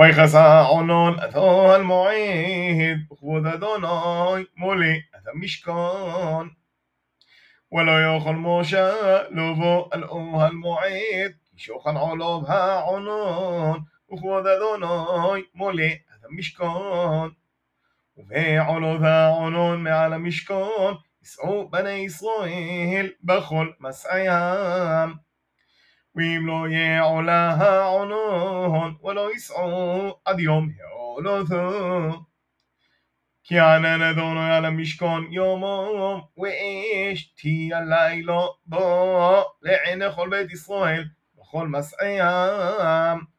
ויכסענון עתו על מועד, וכבוד אדוני מולא את המשכון. ולא יאכל משה לבוא על אוהל מועד, כי שוכן עולו העונון, וכבוד אדוני מולא את המשכון. ובעולות העונון מעל המשכון, יישאו בני ישראל בכל מסעיהם. ואם לא יעולה העונון, يسعون ولا يسعوا اد يوم يولوث كيانا ندون على مشكون يوم يوم ويش تي الليل دو لعين خل بيت اسرائيل وخل مسعيام